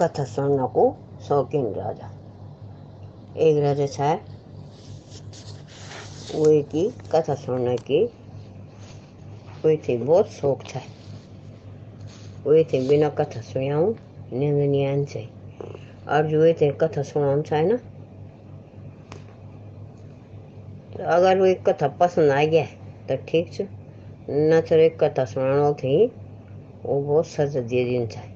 कथा सुनने को शौकीन राजा। एक राजा था, वो की कथा सुनने की वो थे बहुत शौक था। वो थे बिना कथा सुनाऊं नींद नहीं चाहिए और जो ये थे कथा सुनाना चाहे ना तो अगर वो एक कथा पसंद आ गया तो ठीक है न तो एक कथा सुनाना थी, वो बहुत सजा दे देनी चाहिए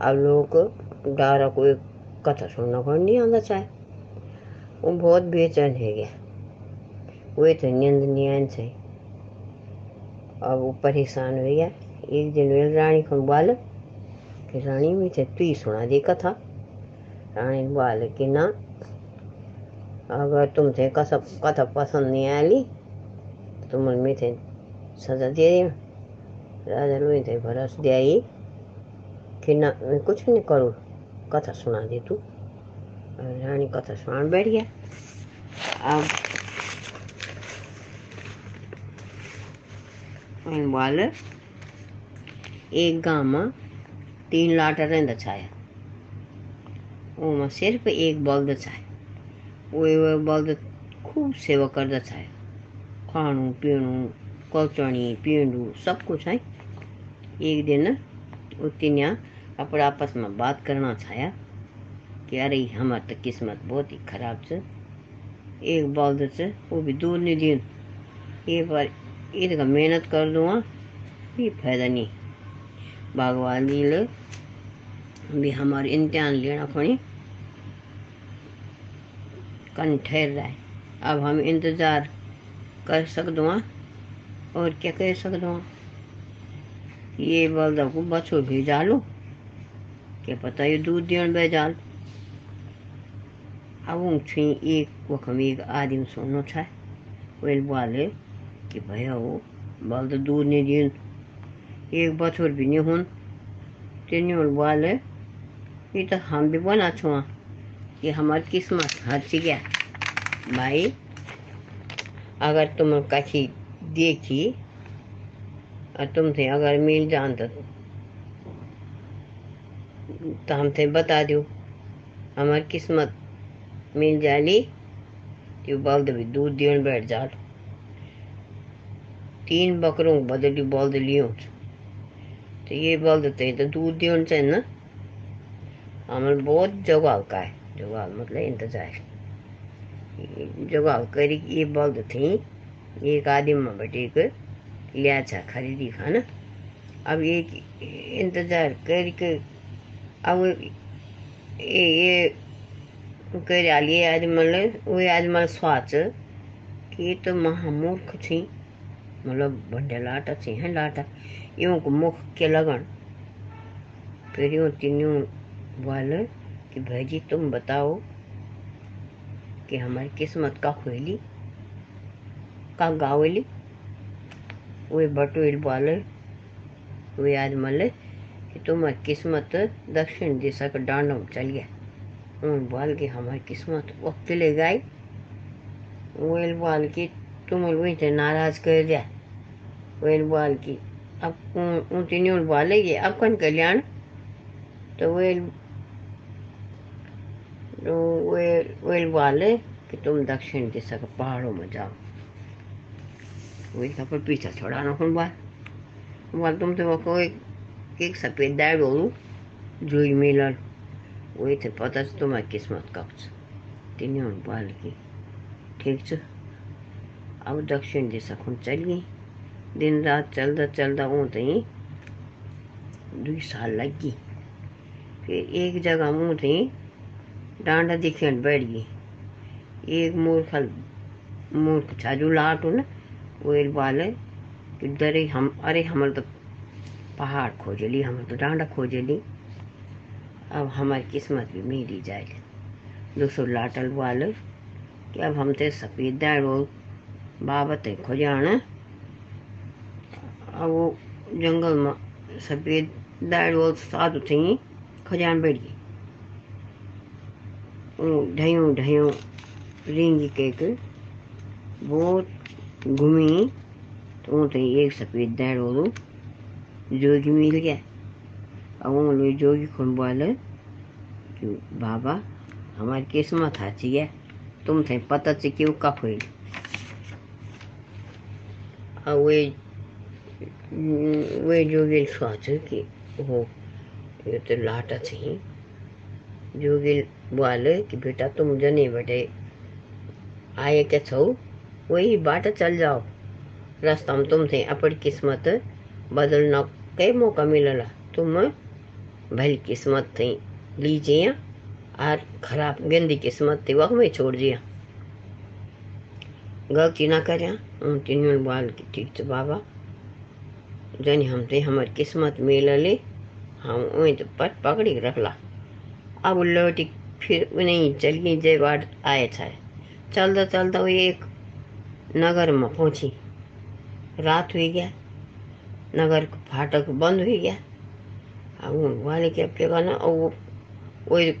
अब लोगों को डारा को एक कथा सुनना को नहीं आना चाहे। वो बहुत बेचैन है गया। वो तो नींद नहीं आनी अब वो परेशान हो गया। एक दिन वे रानी को बोल कि रानी, में थे तू ही सुना दे कथा। रानी बोल कि ना, अगर तुम थे कथा कथा पसंद नहीं आली तो तुम में थे सजा दे दी राजा लोग भरोस दे आई कि ना मैं कुछ नहीं करूँ। कथा सुना दे तू। रानी, कथा सुना बैठ गया। अब वाल एक गाँव में तीन लाट रहंदा छाया ओमा सिर्फ़ एक बल्द छाया वो बल्द खूब सेवा करदा छाया खाणु, पीणु कचणी पींडू, सब कुछ, है। एक दिन तिनिया अपने आपस में बात करना छाया कि अरे हमार तो किस्मत बहुत ही खराब छ एक बल्द छ वो भी दूध नहीं दिन एक बार इसका मेहनत कर दूँगा भी फ़ायदा नहीं। भगवान जी ले भी हमारे इम्तिहान लेना पड़ी कन ठहर रहा है। अब हम इंतज़ार कर सकते और क्या कर सकते ये बल्दा को बछो भेजा लो। क्या पता ये दूध देन भेजाल अब छी एक वखम एक आदमी सोनो था। वेल बोले कि भैया वो बल्द दूध नहीं दिन। एक बछोर भी नहीं हुन। तेनी बोले, ये तो हम भी बना छुआ कि हमारी किस्मत हर गया। भाई, अगर तुम कहीं देखी, और तुमसे अगर मिल जान तो तो हम थे बता दो हमारी किस्मत मिल जाली तो बल्द भी दूध देन बैठ जा तीन बकरों को बदली बल्द लियो। तो ये बल्द थे तो दूध देन चाहिए ना। हमारे बहुत जगाव का है। जगाव मतलब इंतज़ार। जगाव करी ये बल्द थी, एक आदमी में बटे लिया था खरीदी खाना। अब एक इंतज़ार करके अब ये ये आदमी वो आदमी स्वाच, कि तो महामूर्ख थी। मतलब बंडे लाटा थी, हैं लाटा। यूँ को मुख के लगन। फिर यूँ तीनों बोले कि भाई जी तुम बताओ कि हमारी किस्मत का खोली का गावेली। वे बटोल बोले, वे आज मले कि तुम्हारी किस्मत दक्षिण दिशा का डांडो में चल गया उन बोल के हमारी किस्मत वक्त ले गई वेल बोल की तुम वही नाराज़ कर दिया। वेल बोल की अब उन तीनों बोले कि अब कौन कल्याण? तो वेल वेल वेल बोले कि तुम दक्षिण दिशा के पहाड़ों में जाओ। वही पर पीछा छोड़ाना कौन बाल? बाल तुम तो वो एक बोलू मिलल वही थे पता छ तुम्हारी किस्मत कब छ तीनों बाल की ठीक छ अब दक्षिण दिशा खुन चल दिन रात चलता चलता वो तई दुई साल लग गई फिर एक जगह मुँह थी डांडा दिखन बैठ गई एक मूर्ख मूर्ख छाजू लाटू ना वेल वाले कि डरे हम अरे हमारे तो पहाड़ खोजली हम तो डांडा खोजली। अब हमारी किस्मत भी मिली जाए दूसरो लाटल वाले कि अब हम ते सफ़ेद दाड़ो बाबत खोजाना अब वो जंगल में सफ़ेद दाड़ो साधु थी खजान बैठ। गई ढयूं ढयूं रिंगी केक बहुत घूमी तो वो एक सफ़ेद दाड़ जोगी गया। वो लोग जोगी खुन बोले? कि बाबा, हमारी किस्मत हाची है। तुम थे पता च क्यों कप हुई। वे वे जो ये सोच कि वो, ये तो लाटा थी जो ये बोले कि बेटा, तुम जने बेटे, आए के छो? वही बाट चल जाओ। रास्ता में तुम थे अपनी किस्मत बदलना कई मौका मिलला। तुम भली किस्मत थी लीजिए और खराब, गंदी किस्मत थी वह में छोड़ दिया गलती ना उन बाल की ठीक से, बाबा, जन हम थे हमारी किस्मत मिलले, हम वहीं तो पट पकड़ी रखला। अब लौटी फिर नहीं चल गई जय बाट आए था चलता चलता वो एक नगर में पहुँची। रात हुई गया नगर का फाटक बंद हो गया। अब वाले क्या क्या और वो वो